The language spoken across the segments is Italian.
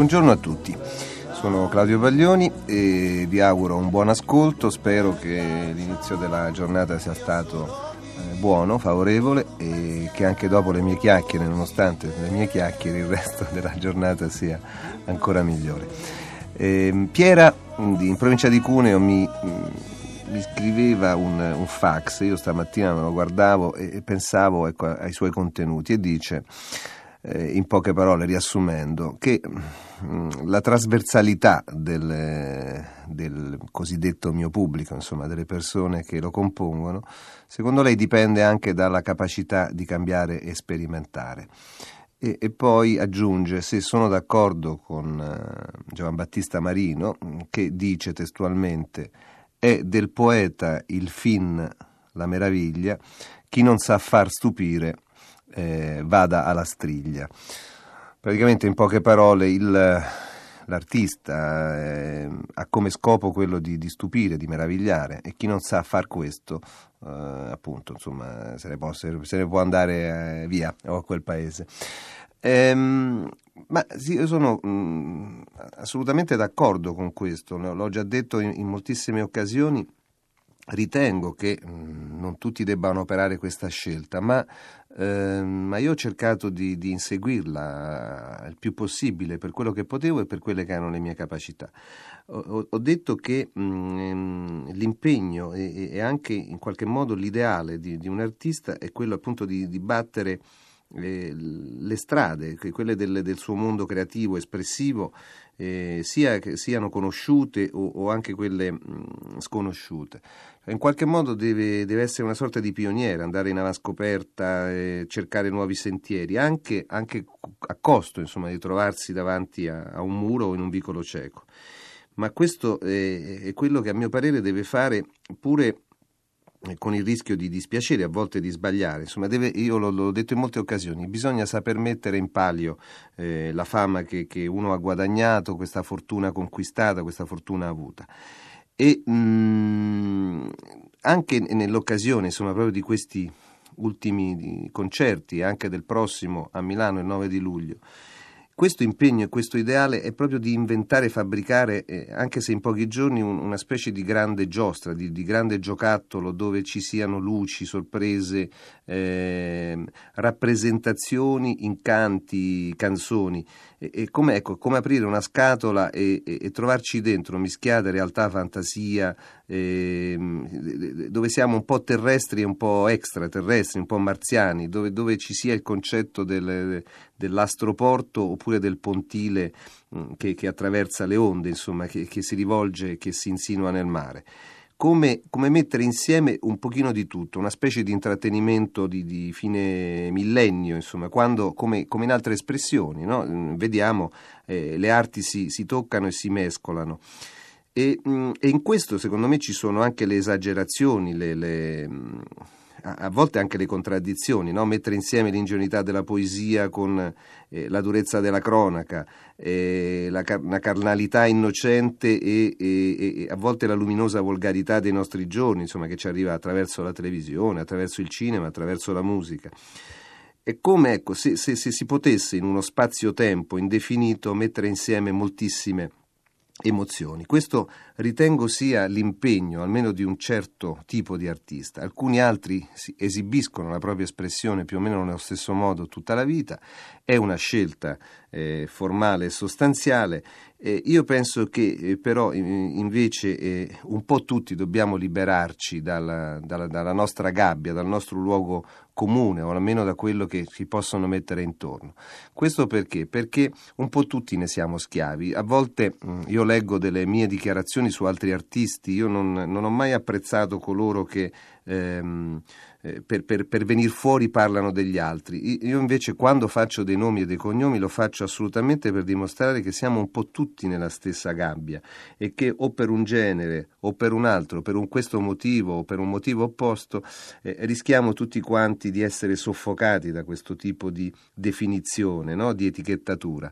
Buongiorno a tutti, sono Claudio Baglioni e vi auguro un buon ascolto, spero che l'inizio della giornata sia stato eh, buono, favorevole e che anche dopo le mie chiacchiere, nonostante le mie chiacchiere, il resto della giornata sia ancora migliore. Eh, Piera in provincia di Cuneo mi, mi scriveva un, un, fax, io stamattina me lo guardavo e, pensavo ecco, ai suoi contenuti e dice in poche parole, riassumendo, che mm, la trasversalità del, del, cosiddetto mio pubblico, insomma, delle persone che lo compongono, secondo lei dipende anche dalla capacità di cambiare e sperimentare. E, e poi aggiunge, se sono d'accordo con uh, Giovan Battista Marino, mm, che dice testualmente, è del poeta il fin, la meraviglia, chi non sa far stupire eh, vada alla striglia. Praticamente in poche parole il, l'artista eh, ha come scopo quello di, di, stupire, di meravigliare e chi non sa far questo eh, appunto insomma se ne può, se ne può andare eh, via o a quel paese. Ehm, ma sì, io sono mh, mm, assolutamente d'accordo con questo, l'ho già detto in, in moltissime occasioni ritengo che mm, non tutti debbano operare questa scelta, ma, eh, ma io ho cercato di, di, inseguirla il più possibile per quello che potevo e per quelle che erano le mie capacità. Ho, ho detto che mh, mm, l'impegno e, e, anche in qualche modo l'ideale di, di, un artista è quello appunto di, di battere le strade, quelle del, del, suo mondo creativo, espressivo, eh, sia siano conosciute o, o anche quelle mh, sconosciute. In qualche modo deve, deve, essere una sorta di pioniere, andare in avanscoperta, eh, cercare nuovi sentieri, anche, anche, a costo insomma, di trovarsi davanti a, a, un muro o in un vicolo cieco. Ma questo è, quello che a mio parere deve fare pure con il rischio di dispiacere, a volte di sbagliare. Insomma, deve, io l'ho, l'ho, detto in molte occasioni, bisogna saper mettere in palio eh, la fama che, che, uno ha guadagnato, questa fortuna conquistata, questa fortuna avuta. E mh, mm, anche nell'occasione, insomma, proprio di questi ultimi concerti, anche del prossimo a Milano il 9 di luglio, questo impegno e questo ideale è proprio di inventare e fabbricare, eh, anche se in pochi giorni, un, una specie di grande giostra, di, di, grande giocattolo dove ci siano luci, sorprese, eh, rappresentazioni, incanti, canzoni. E, e come, ecco, come, aprire una scatola e, e, e, trovarci dentro mischiate realtà, fantasia, eh, dove siamo un po' terrestri e un po' extraterrestri, un po' marziani, dove, dove ci sia il concetto del, dell'astroporto oppure del pontile mm, che, che, attraversa le onde, insomma, che, che si rivolge e che si insinua nel mare come, come, mettere insieme un pochino di tutto, una specie di intrattenimento di, di fine millennio, insomma, quando, come, come in altre espressioni, no? Mm, vediamo eh, le arti si, si, toccano e si mescolano. E, mh, mm, e, in questo secondo me ci sono anche le esagerazioni, le, le mh, a volte anche le contraddizioni, no? mettere insieme l'ingenuità della poesia con eh, la durezza della cronaca, eh, la, la, carnalità innocente e, e, e, a volte la luminosa volgarità dei nostri giorni, insomma, che ci arriva attraverso la televisione, attraverso il cinema, attraverso la musica. È come ecco, se, se, se si potesse in uno spazio-tempo indefinito mettere insieme moltissime emozioni. Questo ritengo sia l'impegno almeno di un certo tipo di artista. Alcuni altri esibiscono la propria espressione più o meno nello stesso modo tutta la vita, è una scelta eh, formale e sostanziale. Eh, io penso che eh, però invece eh, un po' tutti dobbiamo liberarci dalla, dalla, dalla nostra gabbia, dal nostro luogo comune o almeno da quello che si possono mettere intorno. Questo perché? Perché un po' tutti ne siamo schiavi. A volte mm, io leggo delle mie dichiarazioni su altri artisti, io non, non ho mai apprezzato coloro che ehm, eh, per, per, per venire fuori parlano degli altri. Io invece quando faccio dei nomi e dei cognomi lo faccio assolutamente per dimostrare che siamo un po' tutti nella stessa gabbia e che o per un genere o per un altro, per un questo motivo o per un motivo opposto, eh, rischiamo tutti quanti di essere soffocati da questo tipo di definizione, no? di etichettatura.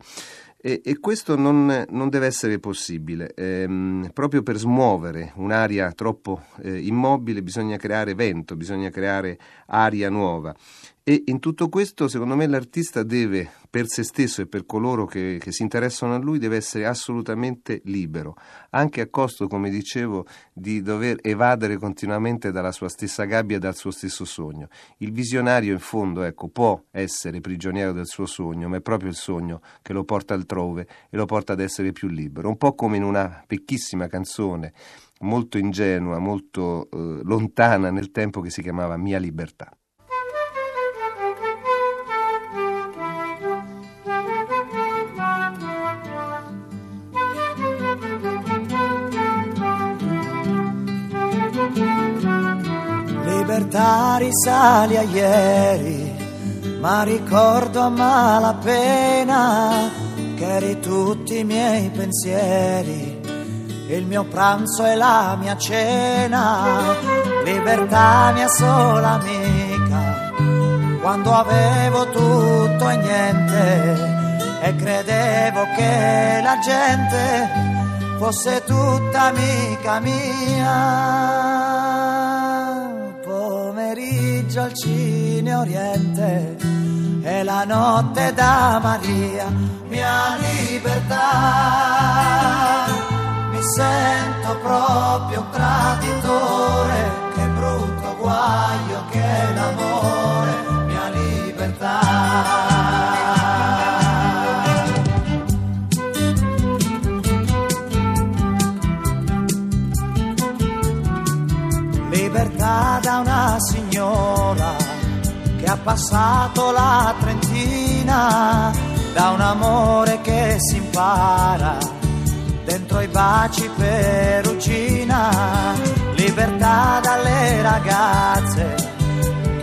E, e questo non, non, deve essere possibile. Ehm, proprio per smuovere un'aria troppo eh, immobile bisogna creare vento, bisogna creare aria nuova. E in tutto questo, secondo me, l'artista deve, per se stesso e per coloro che, che, si interessano a lui, deve essere assolutamente libero, anche a costo, come dicevo, di dover evadere continuamente dalla sua stessa gabbia e dal suo stesso sogno. Il visionario, in fondo, ecco, può essere prigioniero del suo sogno, ma è proprio il sogno che lo porta altrove e lo porta ad essere più libero. Un po' come in una vecchissima canzone molto ingenua, molto eh, lontana nel tempo che si chiamava Mia libertà. Libertà risali a ieri, ma ricordo a malapena che eri tutti i miei pensieri, il mio pranzo e la mia cena, libertà mia sola amica, quando avevo tutto e niente e credevo che la gente fosse tutta amica mia pomeriggio al Cine Oriente e la notte da Maria, mia libertà. Mi sento proprio traditore, che brutto guaio che è l'amore, da una signora che ha passato la trentina, da un amore che si impara dentro i baci perugina, libertà dalle ragazze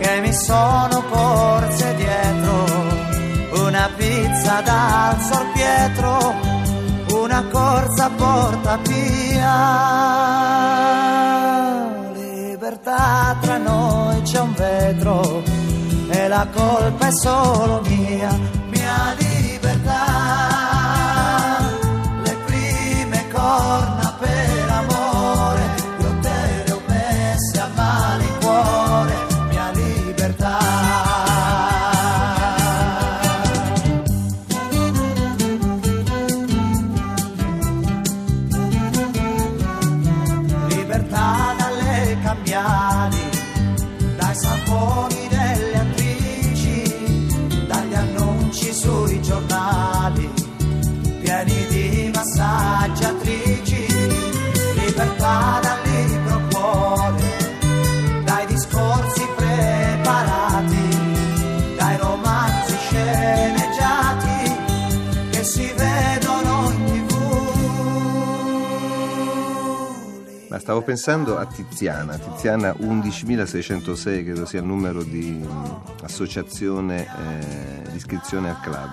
che mi sono corse dietro, una pizza dal Sor Pietro, una corsa porta via noi c'è un vetro e la colpa è solo mia, Stavo pensando a Tiziana, Tiziana 11.606, credo sia il numero di mm, associazione eh, di iscrizione al club,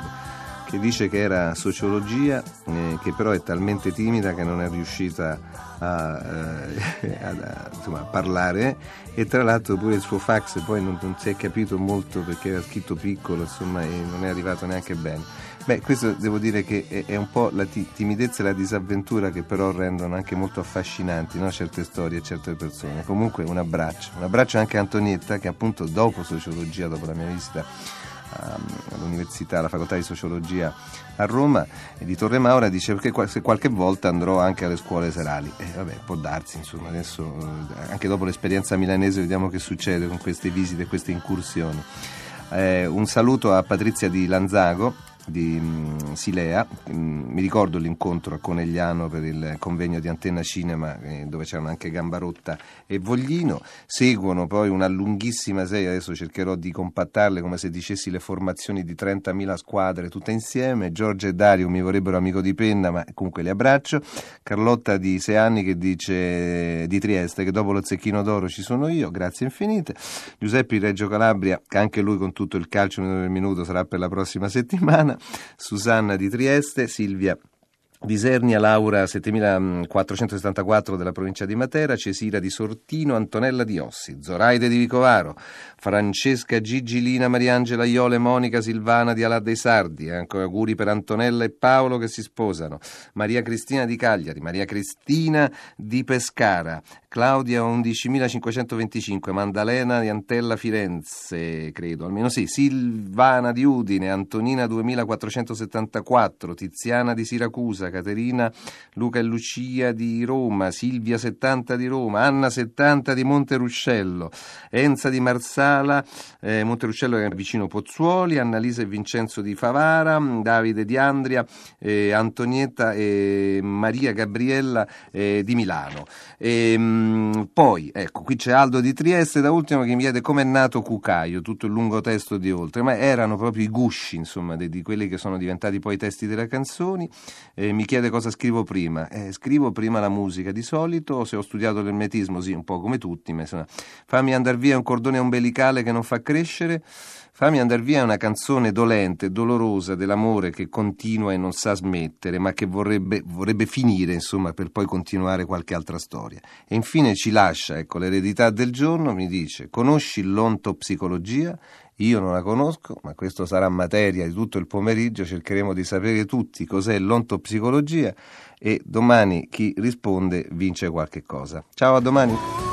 che dice che era sociologia, eh, che però è talmente timida che non è riuscita a, eh, a, a, insomma, parlare e tra l'altro pure il suo fax poi non, non si è capito molto perché era scritto piccolo insomma, e non è arrivato neanche bene. Beh, questo devo dire che è, un po' la t- timidezza e la disavventura che però rendono anche molto affascinanti no? certe storie e certe persone. Comunque un abbraccio, un abbraccio anche a Antonietta che appunto dopo sociologia, dopo la mia visita um, all'università, alla facoltà di sociologia a Roma e di Torre Maura dice che se qualche volta andrò anche alle scuole serali. E eh, vabbè, può darsi, insomma, adesso eh, anche dopo l'esperienza milanese vediamo che succede con queste visite, queste incursioni. Eh, un saluto a Patrizia di Lanzago di um, Silea. Um, mi ricordo l'incontro a Conegliano per il convegno di Antenna Cinema eh, dove c'erano anche Gambarotta e Voglino. Seguono poi una lunghissima serie, adesso cercherò di compattarle come se dicessi le formazioni di 30.000 squadre tutte insieme. Giorgio e Dario mi vorrebbero amico di penna, ma comunque li abbraccio. Carlotta di 6 anni che dice di Trieste che dopo lo zecchino d'oro ci sono io, grazie infinite. Giuseppe Reggio Calabria, che anche lui con tutto il calcio minuto per minuto sarà per la prossima settimana. Susanna di Trieste, Silvia di Sernia, Laura 7474 della provincia di Matera, Cesira di Sortino, Antonella di Ossi, Zoraide di Vicovaro, Francesca Gigilina, Mariangela Iole, Monica Silvana di Alà dei Sardi, ancora auguri per Antonella e Paolo che si sposano, Maria Cristina di Cagliari, Maria Cristina di Pescara, Claudia 11525, Mandalena di Antella Firenze, credo, almeno sì, Silvana di Udine, Antonina 2474, Tiziana di Siracusa, Caterina, Luca e Lucia di Roma, Silvia 70 di Roma, Anna 70 di Monteruscello, Enza di Marsala, eh, Monteruscello è vicino Pozzuoli, Annalisa e Vincenzo di Favara, Davide di Andria, eh, Antonietta e Maria Gabriella eh, di Milano. E, ehm, Ehm, poi, ecco, qui c'è Aldo di Trieste, da ultimo che mi chiede come è nato Cucaio, tutto il lungo testo di Oltre, ma erano proprio i gusci, insomma, di, di quelli che sono diventati poi i testi delle canzoni. Eh, mi chiede cosa scrivo prima. Eh, scrivo prima la musica di solito, se ho studiato l'ermetismo, sì, un po' come tutti, ma insomma, fammi andare via un cordone ombelicale che non fa crescere. Fammi andare via una canzone dolente, dolorosa dell'amore che continua e non sa smettere, ma che vorrebbe, vorrebbe, finire, insomma, per poi continuare qualche altra storia. E infine ci lascia, ecco, l'eredità del giorno, mi dice, conosci l'ontopsicologia? Io non la conosco, ma questo sarà materia di tutto il pomeriggio, cercheremo di sapere tutti cos'è l'ontopsicologia e domani chi risponde vince qualche cosa. Ciao, a domani!